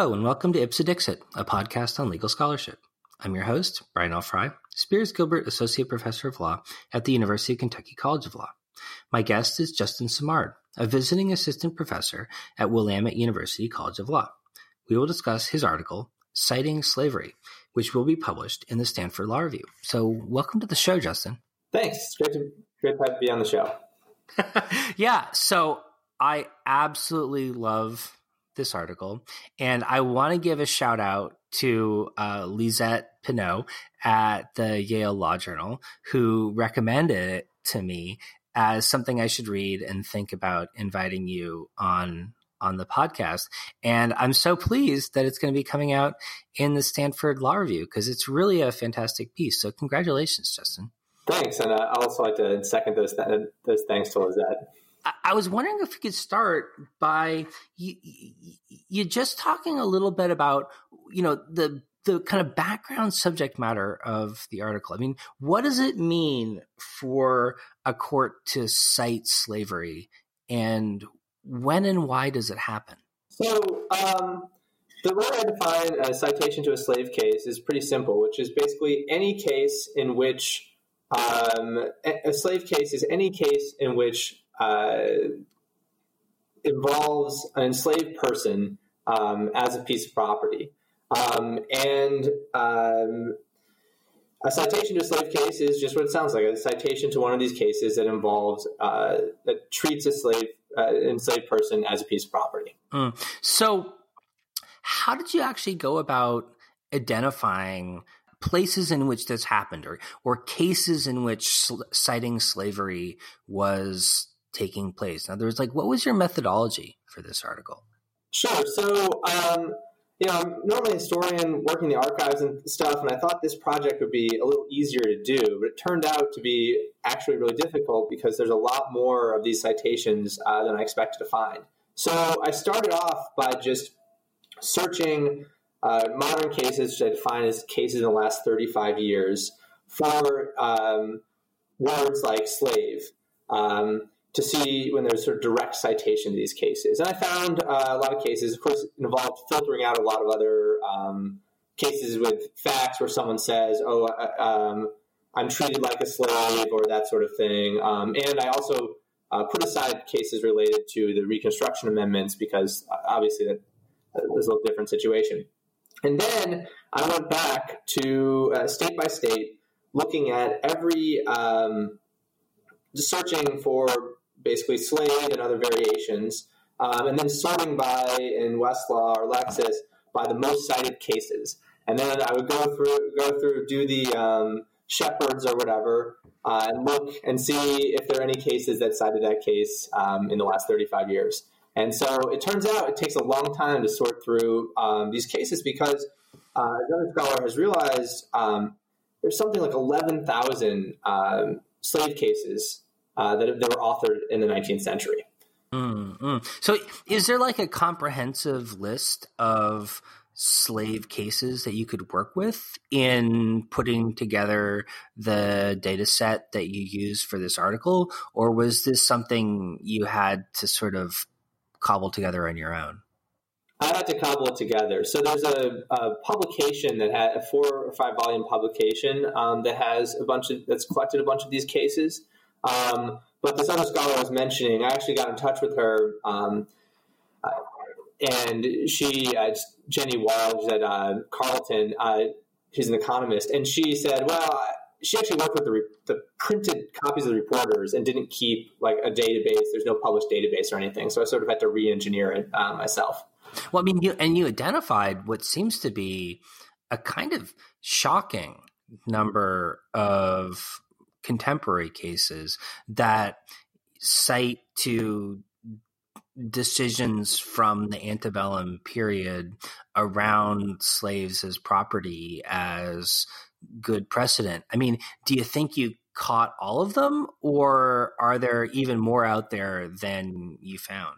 Hello, and welcome to Ipse Dixit, a podcast on legal scholarship. I'm your host, Brian L. Frye, Spears Gilbert Associate Professor of Law at the University of Kentucky College of Law. My guest is Justin Simard, a visiting assistant professor at Willamette University College of Law. We will discuss his article, Citing Slavery, which will be published in the Stanford Law Review. So, welcome to the show, Justin. Thanks. It's great to, great to be on the show. yeah. So, I absolutely love this article, and I want to give a shout out to uh, Lisette Pineau at the Yale Law Journal, who recommended it to me as something I should read and think about inviting you on on the podcast. And I'm so pleased that it's going to be coming out in the Stanford Law Review because it's really a fantastic piece. So congratulations, Justin. Thanks, and I also like to second those those thanks to Lisette. I was wondering if you could start by you, you just talking a little bit about you know the the kind of background subject matter of the article. I mean, what does it mean for a court to cite slavery, and when and why does it happen? So, um, the way I define a citation to a slave case is pretty simple, which is basically any case in which um, a slave case is any case in which uh, involves an enslaved person um, as a piece of property. Um, and um, a citation to a slave case is just what it sounds like a citation to one of these cases that involves, uh, that treats a slave, uh, enslaved person as a piece of property. Mm. So, how did you actually go about identifying places in which this happened or, or cases in which sl- citing slavery was taking place? In other words, like, what was your methodology for this article? Sure. So, um, you know, I'm normally a historian working the archives and stuff, and I thought this project would be a little easier to do, but it turned out to be actually really difficult because there's a lot more of these citations uh, than I expected to find. So I started off by just searching uh, modern cases, which I define as cases in the last 35 years, for um, words like slave. Um, to see when there's sort of direct citation to these cases. And I found uh, a lot of cases, of course, involved filtering out a lot of other um, cases with facts where someone says, oh, uh, um, I'm treated like a slave or that sort of thing. Um, and I also uh, put aside cases related to the Reconstruction Amendments because uh, obviously that was a little different situation. And then I went back to uh, state by state, looking at every um, searching for basically Slade and other variations, um, and then sorting by in Westlaw or Lexis by the most cited cases. And then I would go through, go through, do the um, Shepard's or whatever, uh, and look and see if there are any cases that cited that case um, in the last 35 years. And so it turns out it takes a long time to sort through um, these cases because uh, another scholar has realized um, there's something like 11,000 um, slave cases uh, that, that were authored in the 19th century. Mm-hmm. So, is there like a comprehensive list of slave cases that you could work with in putting together the data set that you used for this article, or was this something you had to sort of cobble together on your own? I had to cobble it together. So there's a, a publication that had a four or five volume publication um, that has a bunch of that's collected a bunch of these cases. Um, but this other scholar I was mentioning, I actually got in touch with her, um, and she, uh, Jenny Wahl, she's at uh, Carleton. Uh, she's an economist, and she said, "Well, she actually worked with the, re- the printed copies of the reporters and didn't keep like a database. There's no published database or anything, so I sort of had to re-engineer it uh, myself." Well, I mean, you, and you identified what seems to be a kind of shocking number of contemporary cases that cite to decisions from the antebellum period around slaves as property as good precedent. I mean, do you think you caught all of them, or are there even more out there than you found?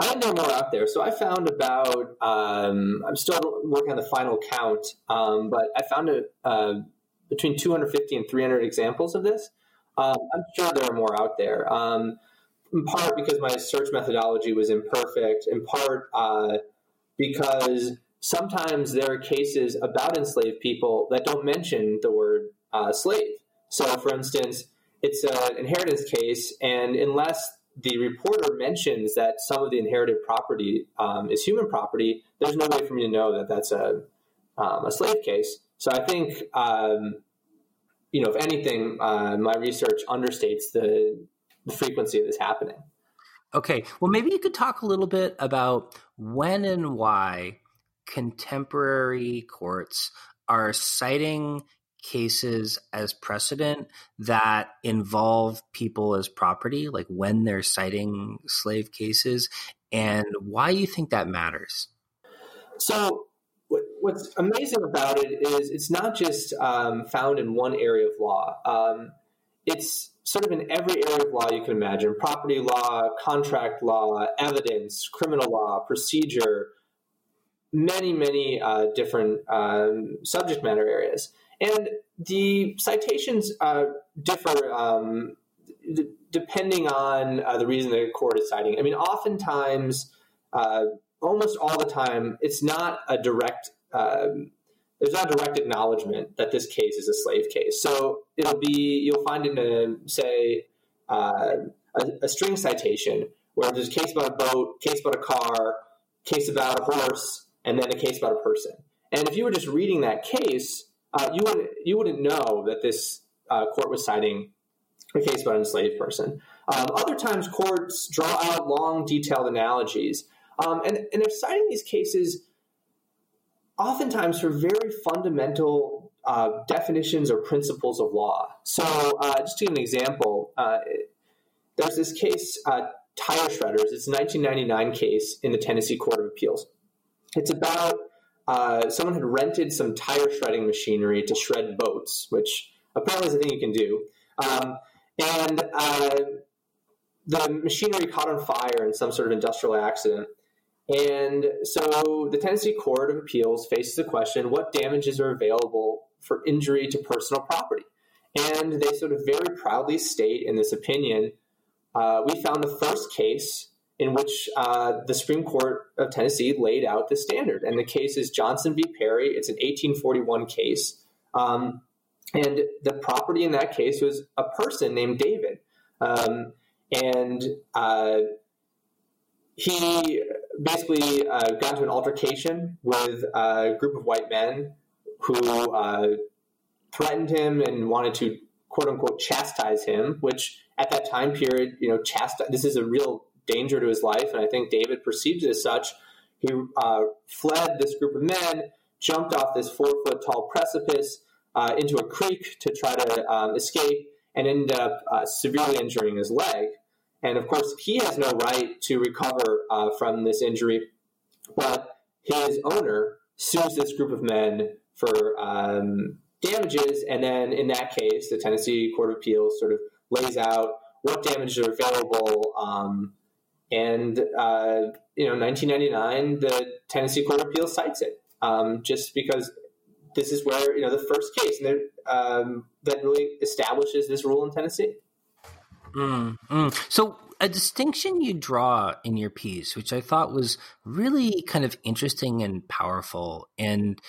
I there are more out there. So I found about, um, I'm still working on the final count, um, but I found a, uh, between 250 and 300 examples of this. Um, I'm sure there are more out there. Um, in part because my search methodology was imperfect, in part uh, because sometimes there are cases about enslaved people that don't mention the word uh, slave. So, for instance, it's an inheritance case, and unless the reporter mentions that some of the inherited property um, is human property, there's no way for me to know that that's a, um, a slave case. So I think, um, you know, if anything, uh, my research understates the, the frequency of this happening. Okay. Well, maybe you could talk a little bit about when and why contemporary courts are citing cases as precedent that involve people as property, like when they're citing slave cases, and why you think that matters. So, what's amazing about it is it's not just um, found in one area of law. Um, it's sort of in every area of law you can imagine property law, contract law, evidence, criminal law, procedure, many, many uh, different um, subject matter areas. And the citations uh, differ um, d- depending on uh, the reason the court is citing. I mean, oftentimes, uh, almost all the time, it's not a direct. Um, there's not direct acknowledgement that this case is a slave case. So it'll be you'll find in a say uh, a, a string citation where there's a case about a boat, case about a car, case about a horse, and then a case about a person. And if you were just reading that case, uh, you wouldn't you wouldn't know that this uh, court was citing a case about an enslaved person. Um, other times, courts draw out long, detailed analogies, um, and and they're citing these cases oftentimes for very fundamental uh, definitions or principles of law. So, uh, just to give an example, uh, there's this case, uh, Tire Shredders. It's a 1999 case in the Tennessee Court of Appeals. It's about uh, someone had rented some tire shredding machinery to shred boats, which apparently is a thing you can do. Um, and uh, the machinery caught on fire in some sort of industrial accident. And so the Tennessee Court of Appeals faces the question what damages are available for injury to personal property? And they sort of very proudly state in this opinion uh, we found the first case in which uh, the Supreme Court of Tennessee laid out the standard. And the case is Johnson v. Perry. It's an 1841 case. Um, and the property in that case was a person named David. Um, and uh, he basically uh, got into an altercation with a group of white men who uh, threatened him and wanted to quote unquote chastise him, which at that time period, you know, chastise, this is a real danger to his life, and I think David perceived it as such. He uh, fled this group of men, jumped off this four foot tall precipice uh, into a creek to try to um, escape, and ended up uh, severely injuring his leg. And of course, he has no right to recover uh, from this injury, but his owner sues this group of men for um, damages. And then in that case, the Tennessee Court of Appeals sort of lays out what damages are available um, and, uh, you know, 1999, the Tennessee Court of Appeals cites it um, just because this is where, you know, the first case um, that really establishes this rule in Tennessee. Mm, mm. So, a distinction you draw in your piece, which I thought was really kind of interesting and powerful and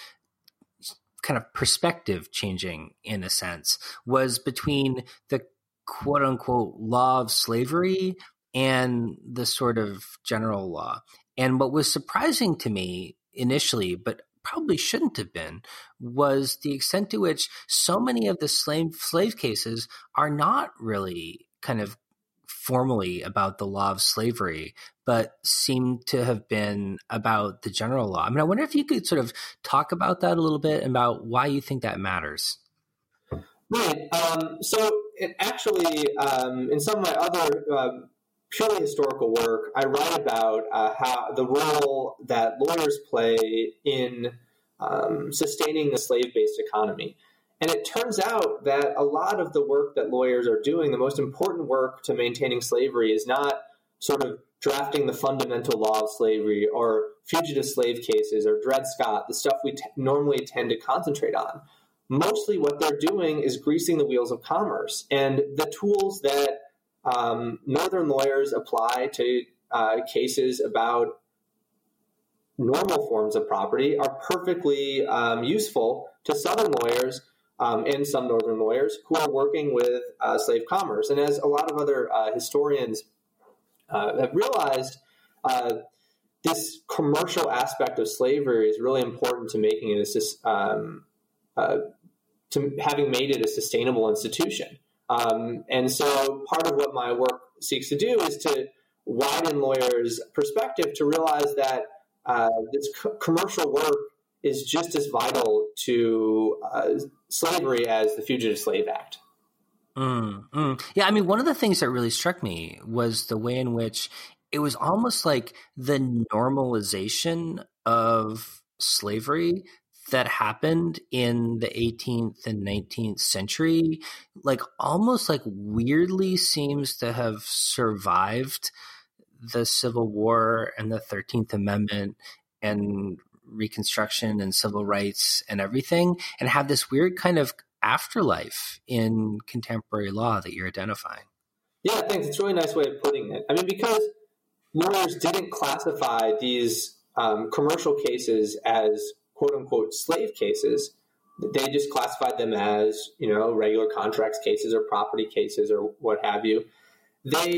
kind of perspective changing in a sense, was between the quote unquote law of slavery and the sort of general law. And what was surprising to me initially, but probably shouldn't have been, was the extent to which so many of the slave slave cases are not really kind of formally about the law of slavery, but seem to have been about the general law. I mean, I wonder if you could sort of talk about that a little bit about why you think that matters. Right. Um, so, it actually, um, in some of my other uh, purely historical work, I write about uh, how the role that lawyers play in um, sustaining the slave based economy. And it turns out that a lot of the work that lawyers are doing, the most important work to maintaining slavery, is not sort of drafting the fundamental law of slavery or fugitive slave cases or Dred Scott, the stuff we t- normally tend to concentrate on. Mostly what they're doing is greasing the wheels of commerce. And the tools that um, Northern lawyers apply to uh, cases about normal forms of property are perfectly um, useful to Southern lawyers um, and some Northern lawyers who are working with uh, slave commerce. And as a lot of other uh, historians uh, have realized, uh, this commercial aspect of slavery is really important to making it a, um, uh, to having made it a sustainable institution. Um, and so part of what my work seeks to do is to widen lawyers' perspective to realize that uh, this co- commercial work is just as vital to uh, slavery as the Fugitive Slave Act. Mm, mm. Yeah, I mean, one of the things that really struck me was the way in which it was almost like the normalization of slavery that happened in the 18th and 19th century like almost like weirdly seems to have survived the civil war and the 13th amendment and reconstruction and civil rights and everything and have this weird kind of afterlife in contemporary law that you're identifying yeah thanks it's a really nice way of putting it i mean because lawyers didn't classify these um, commercial cases as quote unquote slave cases. They just classified them as, you know, regular contracts cases or property cases or what have you. They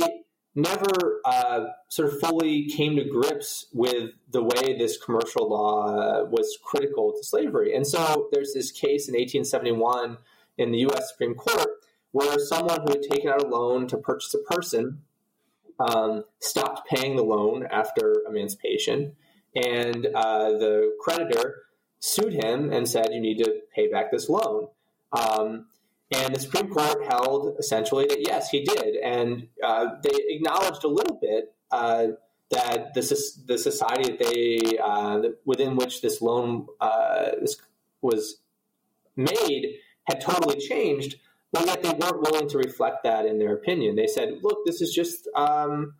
never uh, sort of fully came to grips with the way this commercial law was critical to slavery. And so there's this case in 1871 in the U.S. Supreme Court where someone who had taken out a loan to purchase a person um, stopped paying the loan after emancipation, and uh, the creditor sued him and said, "You need to pay back this loan." Um, and the Supreme Court held essentially that yes, he did, and uh, they acknowledged a little bit uh, that the the society that they uh, within which this loan uh, was made had totally changed, but yet they weren't willing to reflect that in their opinion. They said, "Look, this is just um,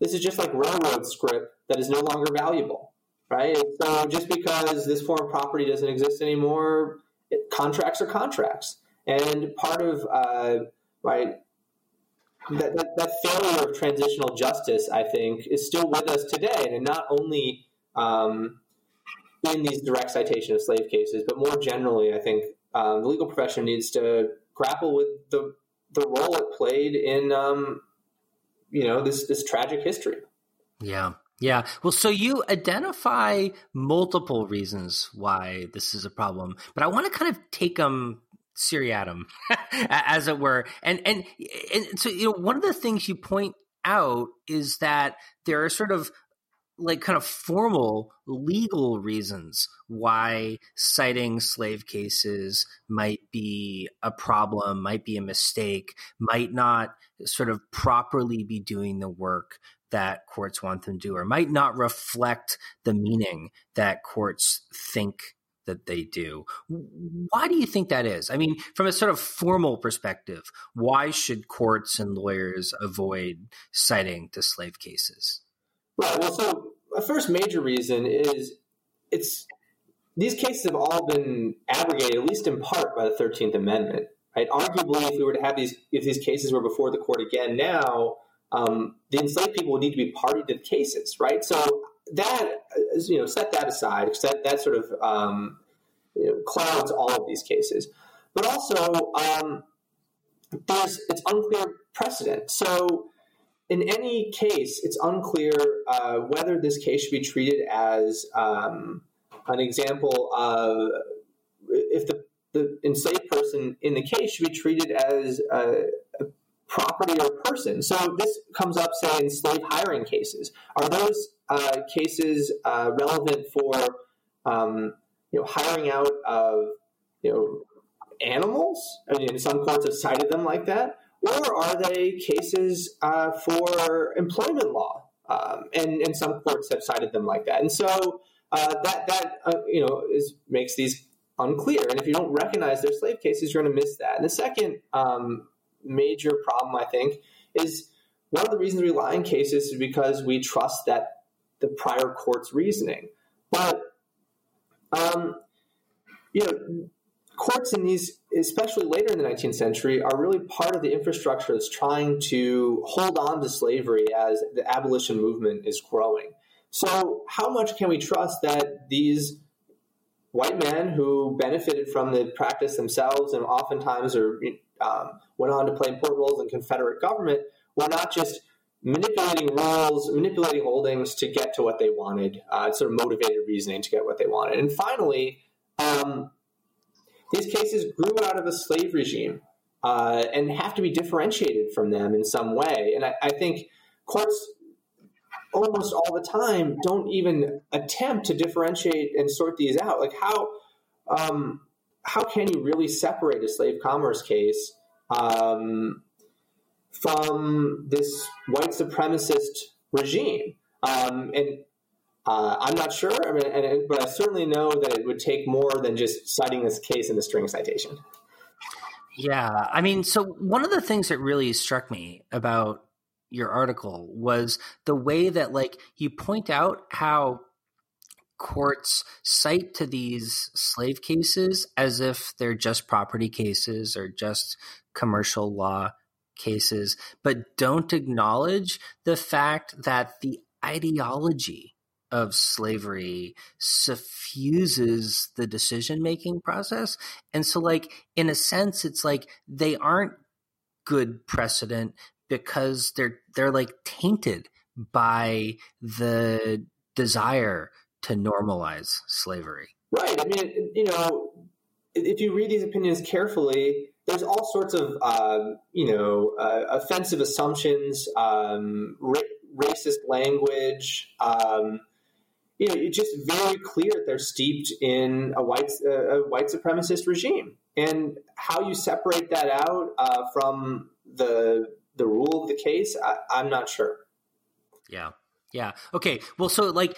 this is just like railroad script that is no longer valuable." right? So just because this form of property doesn't exist anymore, it, contracts are contracts, and part of uh, right that, that, that, failure of transitional justice, I think, is still with us today, and not only um, in these direct citation of slave cases, but more generally, I think um, the legal profession needs to grapple with the the role it played in um, you know this this tragic history. Yeah. Yeah. Well, so you identify multiple reasons why this is a problem, but I want to kind of take them seriatim, as it were. And, and, and so, you know, one of the things you point out is that there are sort of like kind of formal legal reasons why citing slave cases might be a problem, might be a mistake, might not sort of properly be doing the work that courts want them to do, or might not reflect the meaning that courts think that they do. Why do you think that is? I mean, from a sort of formal perspective, why should courts and lawyers avoid citing to slave cases? Right. Well, so a first major reason is it's these cases have all been abrogated, at least in part, by the Thirteenth Amendment. Right. Arguably, if we were to have these, if these cases were before the court again now, um, the enslaved people would need to be party to the cases, right? So that you know, set that aside because that, that sort of um, you know, clouds all of these cases. But also, um, there's it's unclear precedent. So in any case, it's unclear uh, whether this case should be treated as um, an example of if the, the enslaved person in the case should be treated as a, a property or person. So this comes up, say, in slave hiring cases. Are those uh, cases uh, relevant for um, you know hiring out of you know animals? I mean, some courts have cited them like that, or are they cases uh, for employment law? Um, and and some courts have cited them like that. And so uh, that that uh, you know is makes these unclear. And if you don't recognize their slave cases, you're going to miss that. And the second um, major problem, I think, is one of the reasons we lie in cases is because we trust that the prior court's reasoning. But, um, you know, courts in these, especially later in the 19th century, are really part of the infrastructure that's trying to hold on to slavery as the abolition movement is growing. So, how much can we trust that these white men who benefited from the practice themselves and oftentimes or um, went on to play important roles in Confederate government were not just manipulating rules, manipulating holdings to get to what they wanted, uh, sort of motivated reasoning to get what they wanted. And finally, um, these cases grew out of a slave regime uh, and have to be differentiated from them in some way. And I, I think courts almost all the time don't even attempt to differentiate and sort these out. Like how um, how can you really separate a slave commerce case um, from this white supremacist regime? Um, and uh, I'm not sure, I mean, and, but I certainly know that it would take more than just citing this case in the string citation. Yeah, I mean, so one of the things that really struck me about your article was the way that like you point out how courts cite to these slave cases as if they're just property cases or just commercial law cases, but don't acknowledge the fact that the ideology of slavery suffuses the decision making process. And so, like, in a sense, it's like they aren't good precedent because they're they're like tainted by the desire to normalize slavery. Right. I mean, you know, if you read these opinions carefully, there's all sorts of uh, you know uh, offensive assumptions, um, ra- racist language. Um, you know, it's just very clear that they're steeped in a white uh, a white supremacist regime, and how you separate that out uh, from the the rule of the case, I, I'm not sure. Yeah. Yeah. Okay. Well, so like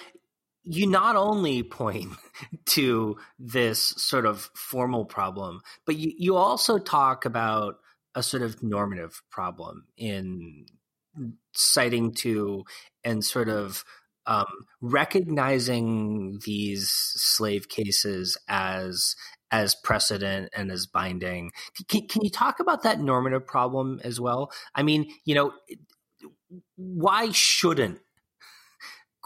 you not only point to this sort of formal problem, but you, you also talk about a sort of normative problem in citing to and sort of um, recognizing these slave cases as as precedent and as binding. Can, can you talk about that normative problem as well? I mean, you know, why shouldn't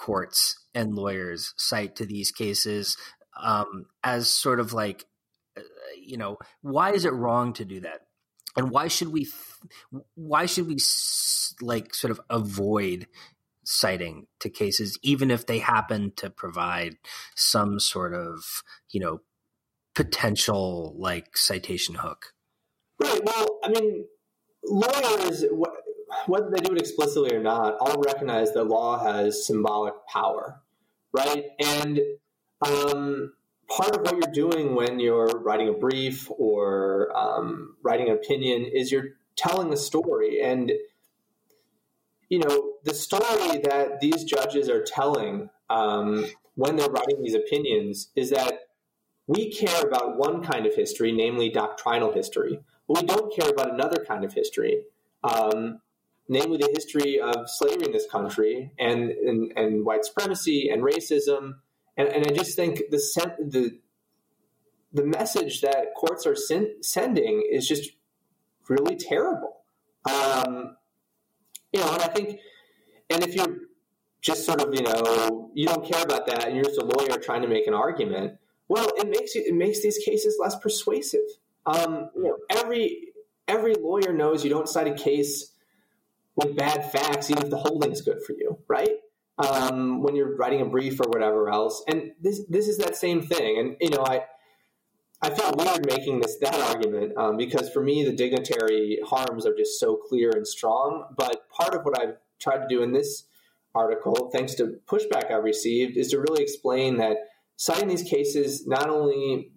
courts and lawyers cite to these cases um, as sort of like, uh, you know, why is it wrong to do that? And why should we, why should we like sort of avoid citing to cases, even if they happen to provide some sort of, you know, potential like citation hook. Right. Well, I mean, lawyers, whether they do it explicitly or not, all recognize that law has symbolic power, right? And um, part of what you're doing when you're writing a brief or um, writing an opinion is you're telling a story. And, you know, the story that these judges are telling um, when they're writing these opinions is that we care about one kind of history, namely doctrinal history. But we don't care about another kind of history, um, namely the history of slavery in this country and, and, and white supremacy and racism. And, and I just think the, the, the message that courts are sen- sending is just really terrible. Um, you know, and I think, and if you're just sort of, you know, you don't care about that and you're just a lawyer trying to make an argument, well, it makes it, it makes these cases less persuasive. Um, you know, every every lawyer knows you don't cite a case with bad facts, even if the holding is good for you, right? Um, when you're writing a brief or whatever else, and this this is that same thing. And you know, I I felt weird making this that argument um, because for me the dignitary harms are just so clear and strong. But part of what I've tried to do in this article, thanks to pushback I've received, is to really explain that citing these cases not only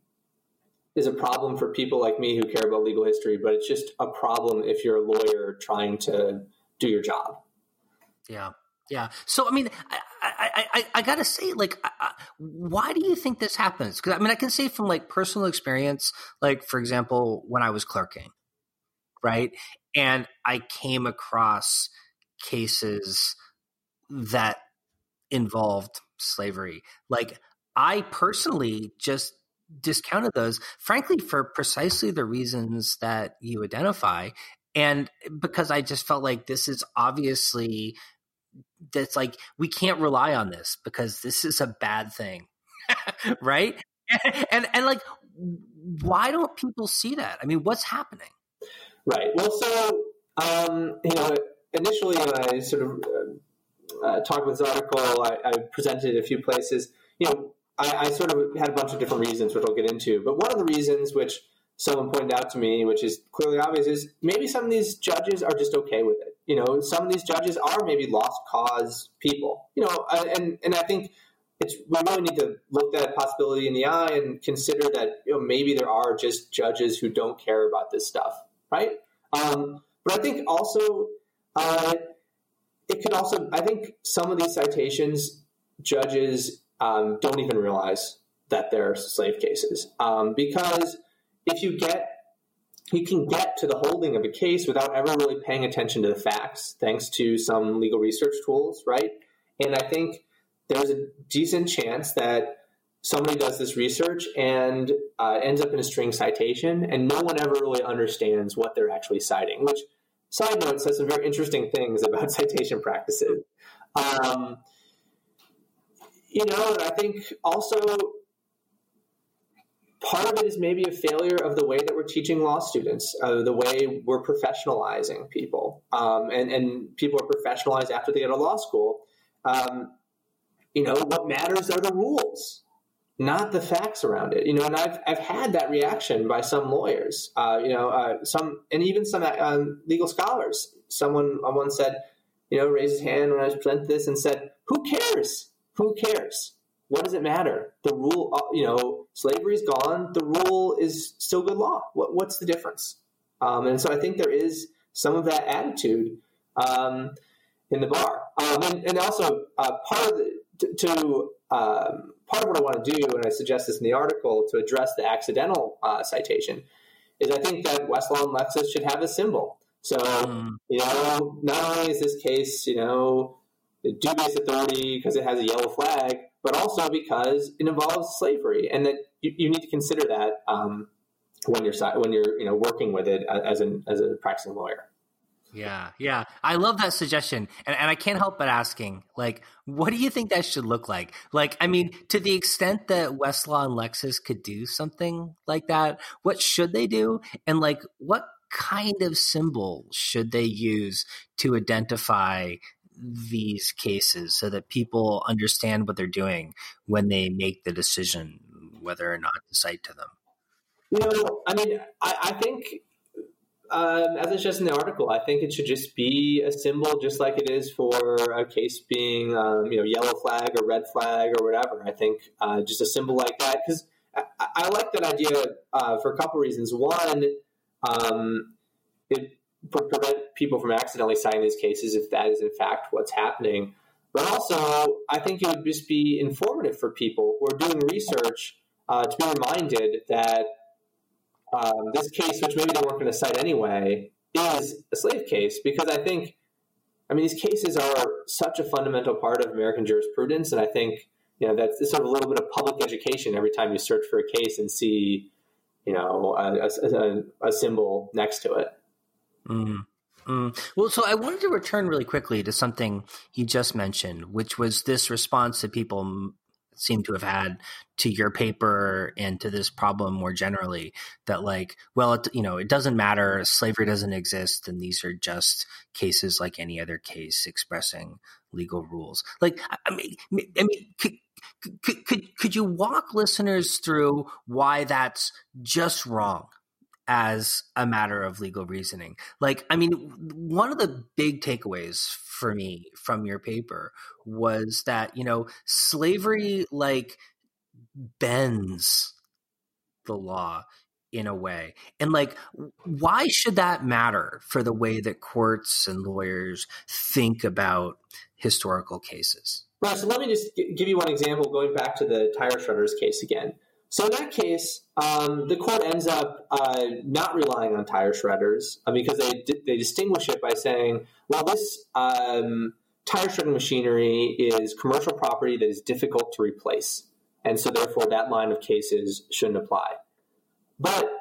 is a problem for people like me who care about legal history, but it's just a problem if you're a lawyer trying to do your job. Yeah. Yeah. So, I mean, I, I, I, I got to say, like, I, why do you think this happens? Because, I mean, I can say from like personal experience, like, for example, when I was clerking, right? And I came across cases that involved slavery. Like, I personally just discounted those, frankly, for precisely the reasons that you identify. And because I just felt like this is obviously that's like we can't rely on this because this is a bad thing, right? and and like why don't people see that? I mean, what's happening? Right. Well, so um, you know, initially when I sort of uh, uh, talked with this article, I, I, presented it a few places. You know, I, I, sort of had a bunch of different reasons, which I'll get into. But one of the reasons which someone pointed out to me, which is clearly obvious, is maybe some of these judges are just okay with it. You know, some of these judges are maybe lost cause people. You know, and and I think it's we really need to look that possibility in the eye and consider that you know maybe there are just judges who don't care about this stuff, right? Um, but I think also uh, it could also I think some of these citations judges um, don't even realize that they're slave cases um, because if you get you can get to the holding of a case without ever really paying attention to the facts thanks to some legal research tools right and i think there's a decent chance that somebody does this research and uh, ends up in a string citation, and no one ever really understands what they're actually citing. Which, side note, says some very interesting things about citation practices. Um, you know, I think also part of it is maybe a failure of the way that we're teaching law students, uh, the way we're professionalizing people, um, and and people are professionalized after they go to law school. Um, you know, what matters are the rules, not the facts around it. You know, and I've I've had that reaction by some lawyers. Uh, you know, uh, some and even some um, legal scholars. Someone once said, you know, raised his hand when I was presenting this and said, "Who cares? Who cares? What does it matter? The rule, uh, you know, slavery's gone. The rule is still good law. What, what's the difference?" Um, and so I think there is some of that attitude um, in the bar, um, and, and, also uh, part of the to, to um, part of what I want to do, and I suggest this in the article to address the accidental uh, citation, is I think that Westlaw and Lexis should have a symbol. So, mm. you know, not only is this case, you know, the dubious authority because it has a yellow flag, but also because it involves slavery, and that you, you need to consider that um, when you're when you're you know working with it as an as a practicing lawyer. Yeah, yeah. I love that suggestion. And, and I can't help but asking, like, what do you think that should look like? Like, I mean, to the extent that Westlaw and Lexis could do something like that, what should they do? And like, what kind of symbol should they use to identify these cases so that people understand what they're doing when they make the decision whether or not to cite to them? You know, I mean, I, I think um, as it's just in the article, I think it should just be a symbol, just like it is for a case being, um, you know, yellow flag or red flag or whatever. I think uh, just a symbol like that because I, I, like that idea uh, for a couple reasons. One, um, it prevent people from accidentally signing these cases if that is in fact what's happening. But also, I think it would just be informative for people who are doing research uh, to be reminded that um, this case, which maybe they weren't going to cite anyway, is a slave case because I think, I mean, these cases are such a fundamental part of American jurisprudence, and I think you know that's sort of a little bit of public education every time you search for a case and see, you know, a, a, a symbol next to it. Mm. Mm. Well, so I wanted to return really quickly to something you just mentioned, which was this response that people seem to have had to your paper and to this problem more generally that like well it, you know it doesn't matter slavery doesn't exist and these are just cases like any other case expressing legal rules like i mean i mean could, could, could, could you walk listeners through why that's just wrong as a matter of legal reasoning. Like, I mean, one of the big takeaways for me from your paper was that, you know, slavery like bends the law in a way. And like, why should that matter for the way that courts and lawyers think about historical cases? Right. So let me just give you one example going back to the tire shredders case again. So in that case, um, the court ends up uh, not relying on tire shredders uh, because they they distinguish it by saying, well, this um, tire shredding machinery is commercial property that is difficult to replace, and so therefore that line of cases shouldn't apply. But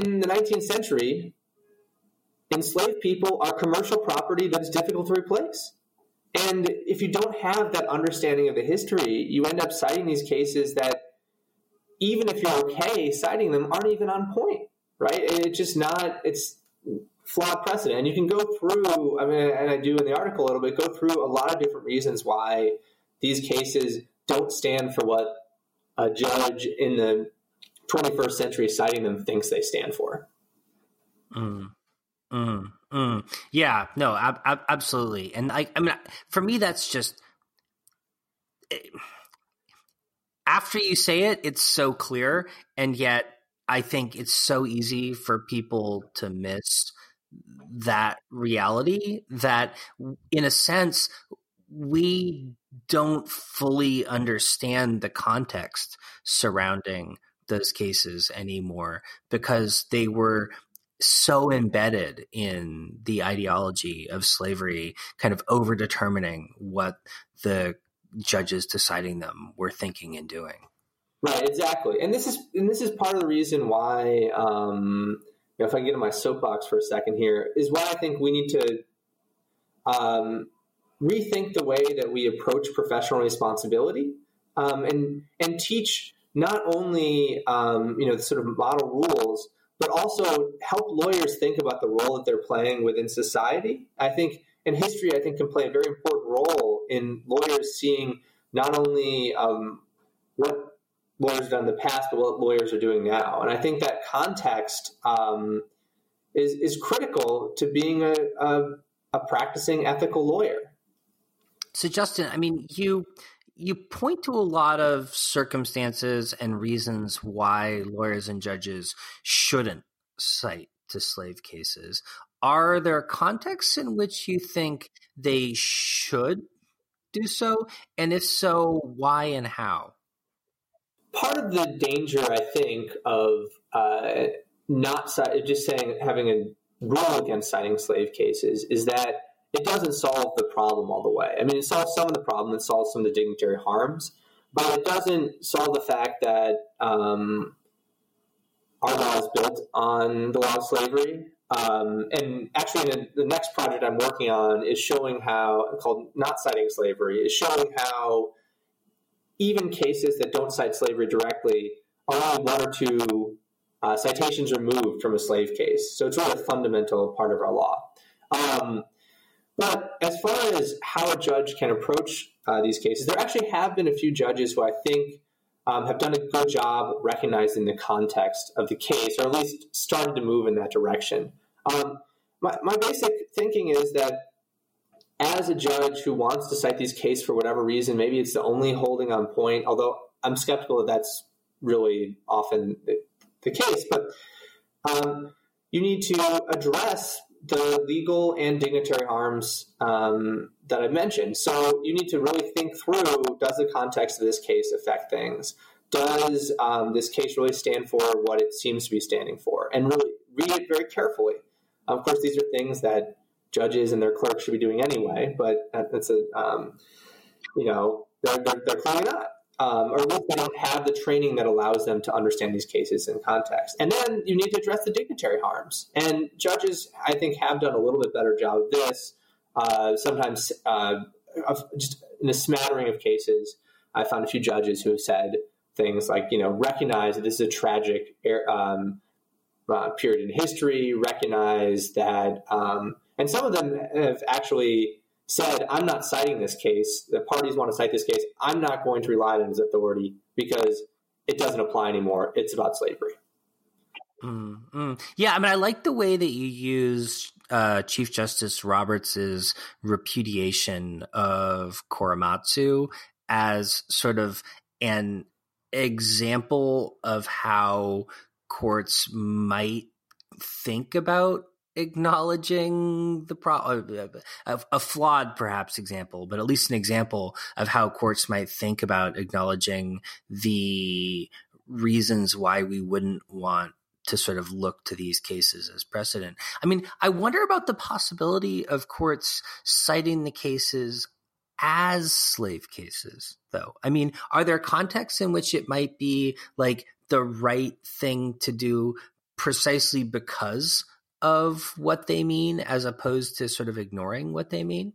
in the 19th century, enslaved people are commercial property that is difficult to replace. And if you don't have that understanding of the history, you end up citing these cases that, even if you're okay citing them, aren't even on point, right? It's just not, it's flawed precedent. And you can go through, I mean, and I do in the article a little bit, go through a lot of different reasons why these cases don't stand for what a judge in the 21st century citing them thinks they stand for. Mm. Mm, mm. Yeah, no, ab- ab- absolutely. And I, I mean, for me, that's just it, after you say it, it's so clear, and yet I think it's so easy for people to miss that reality that, in a sense, we don't fully understand the context surrounding those cases anymore because they were so embedded in the ideology of slavery, kind of over determining what the judges deciding them were thinking and doing. Right, exactly, and this is and this is part of the reason why, um, you know, if I can get in my soapbox for a second here, is why I think we need to um, rethink the way that we approach professional responsibility, um, and and teach not only um, you know the sort of model rules, but also help lawyers think about the role that they're playing within society. I think, and history, I think, can play a very important role in lawyers seeing not only um, what lawyers have done in the past, but what lawyers are doing now. And I think that context um, is is critical to being a, a, a practicing ethical lawyer. So, Justin, I mean, you you point to a lot of circumstances and reasons why lawyers and judges shouldn't cite to slave cases. Are there contexts in which you think they should do so? And if so, why and how? Part of the danger, I think, of uh, not just saying having a rule against citing slave cases is that it doesn't solve the problem all the way. I mean, it solves some of the problem, it solves some of the dignitary harms, but it doesn't solve the fact that um, our law is built on the law of slavery. Um, and actually, the, the next project I'm working on is showing how, called Not Citing Slavery, is showing how even cases that don't cite slavery directly are only one or two uh, citations removed from a slave case. So it's really a fundamental part of our law. Um, but as far as how a judge can approach uh, these cases, there actually have been a few judges who I think um, have done a good job recognizing the context of the case, or at least started to move in that direction. Um, my, my basic thinking is that as a judge who wants to cite these cases for whatever reason, maybe it's the only holding on point, although I'm skeptical that that's really often the, the case, but um, you need to address the legal and dignitary harms um, that I mentioned. So you need to really think through does the context of this case affect things? Does um, this case really stand for what it seems to be standing for? And really read it very carefully. Of course, these are things that judges and their clerks should be doing anyway, but that's a, um, you know, they're, they're, they're clearly not um, or don't have the training that allows them to understand these cases in context. And then you need to address the dignitary harms. And judges, I think, have done a little bit better job of this. Uh, sometimes, uh, just in a smattering of cases, I found a few judges who have said things like, you know, recognize that this is a tragic um, uh, period in history, recognize that, um, and some of them have actually said, I'm not citing this case. The parties want to cite this case. I'm not going to rely on his authority because it doesn't apply anymore. It's about slavery. Mm-hmm. Yeah, I mean, I like the way that you use uh, Chief Justice Roberts's repudiation of Korematsu as sort of an example of how courts might think about acknowledging the problem, uh, a, flawed perhaps example, but at least an example of how courts might think about acknowledging the reasons why we wouldn't want to sort of look to these cases as precedent. I mean, I wonder about the possibility of courts citing the cases as slave cases, though. I mean, are there contexts in which it might be like the right thing to do precisely because of what they mean as opposed to sort of ignoring what they mean?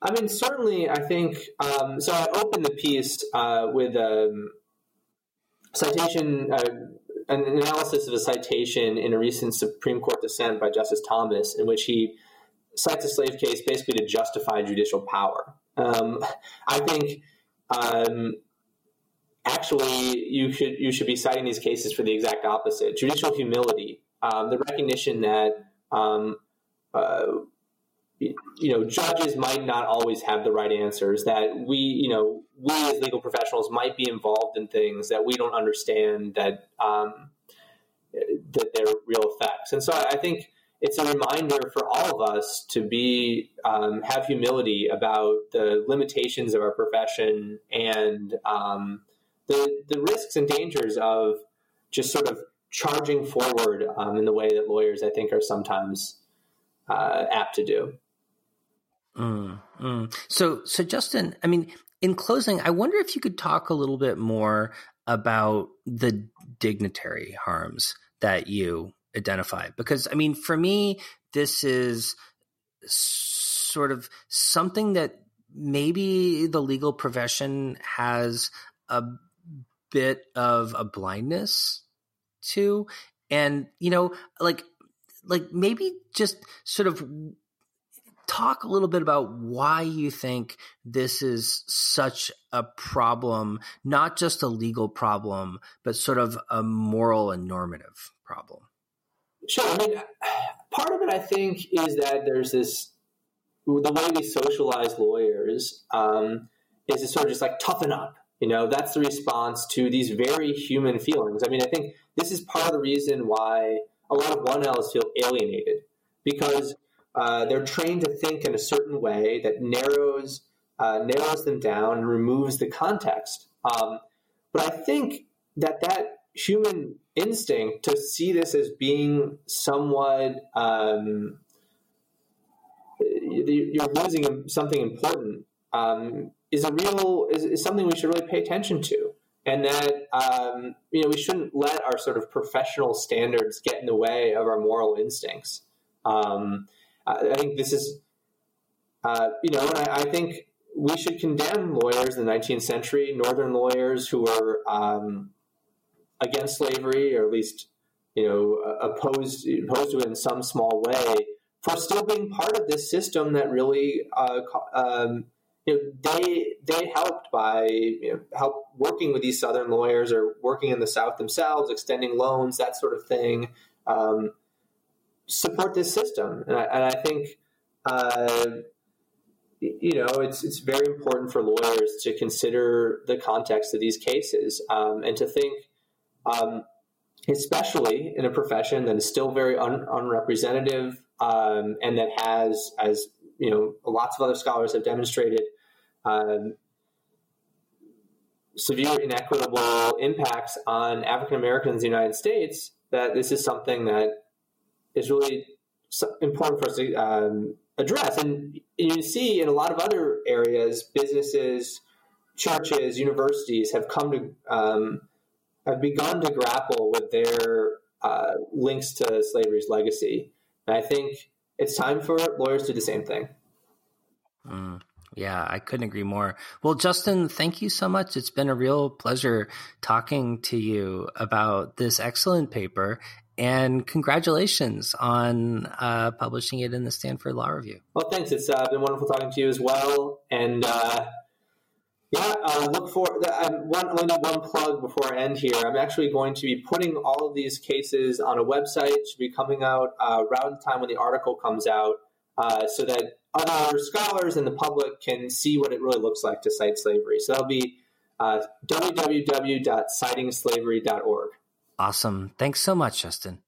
I mean, certainly, I think. Um, so I opened the piece uh, with a um, citation, uh, an analysis of a citation in a recent Supreme Court dissent by Justice Thomas, in which he cites a slave case basically to justify judicial power. Um, I think um, actually you should you should be citing these cases for the exact opposite: judicial humility, um, the recognition that um, uh, you know judges might not always have the right answers. That we you know we as legal professionals might be involved in things that we don't understand that um, that their real effects. And so I think it's a reminder for all of us to be um, have humility about the limitations of our profession and um, the the risks and dangers of just sort of charging forward um, in the way that lawyers, I think, are sometimes uh, apt to do. Mm, mm. So, so Justin, I mean, in closing, I wonder if you could talk a little bit more about the dignitary harms that you identify, because I mean, for me, this is sort of something that maybe the legal profession has a bit of a blindness to and you know like like maybe just sort of talk a little bit about why you think this is such a problem not just a legal problem but sort of a moral and normative problem. Sure. I mean part of it i think is that there's this the way we socialize lawyers um, is to sort of just like toughen up you know, that's the response to these very human feelings. I mean, I think this is part of the reason why a lot of 1Ls feel alienated because uh, they're trained to think in a certain way that narrows uh, narrows them down and removes the context. Um, but I think that that human instinct to see this as being somewhat um, you're losing something important um, is a real is, is, something we should really pay attention to, and that um, you know we shouldn't let our sort of professional standards get in the way of our moral instincts. Um, I, I, think this is uh, you know, I, I, think we should condemn lawyers in the 19th century, Northern lawyers who were um, against slavery, or at least you know opposed opposed to it in some small way, for still being part of this system that really uh, um, you know, they they helped by you know, help working with these southern lawyers or working in the South themselves, extending loans, that sort of thing, um, support this system. And I, and I think uh, you know it's it's very important for lawyers to consider the context of these cases um, and to think. Um, especially in a profession that is still very un- unrepresentative um, and that has, as you know, lots of other scholars have demonstrated, um, severe inequitable impacts on African Americans in the United States, that this is something that is really important for us to um, address. And you see in a lot of other areas, businesses, churches, universities have come to um, have begun to grapple with their uh, links to slavery's legacy. And I think it's time for lawyers to do the same thing. Mm. Yeah, I couldn't agree more. Well, Justin, thank you so much. It's been a real pleasure talking to you about this excellent paper. And congratulations on uh, publishing it in the Stanford Law Review. Well, thanks. It's uh, been wonderful talking to you as well. And uh, yeah, uh, look for. I'm one, only one plug before I end here. I'm actually going to be putting all of these cases on a website. It should be coming out uh, around the time when the article comes out, uh, so that other scholars and the public can see what it really looks like to cite slavery. So that'll be uh, www.citingslavery.org. Awesome. Thanks so much, Justin.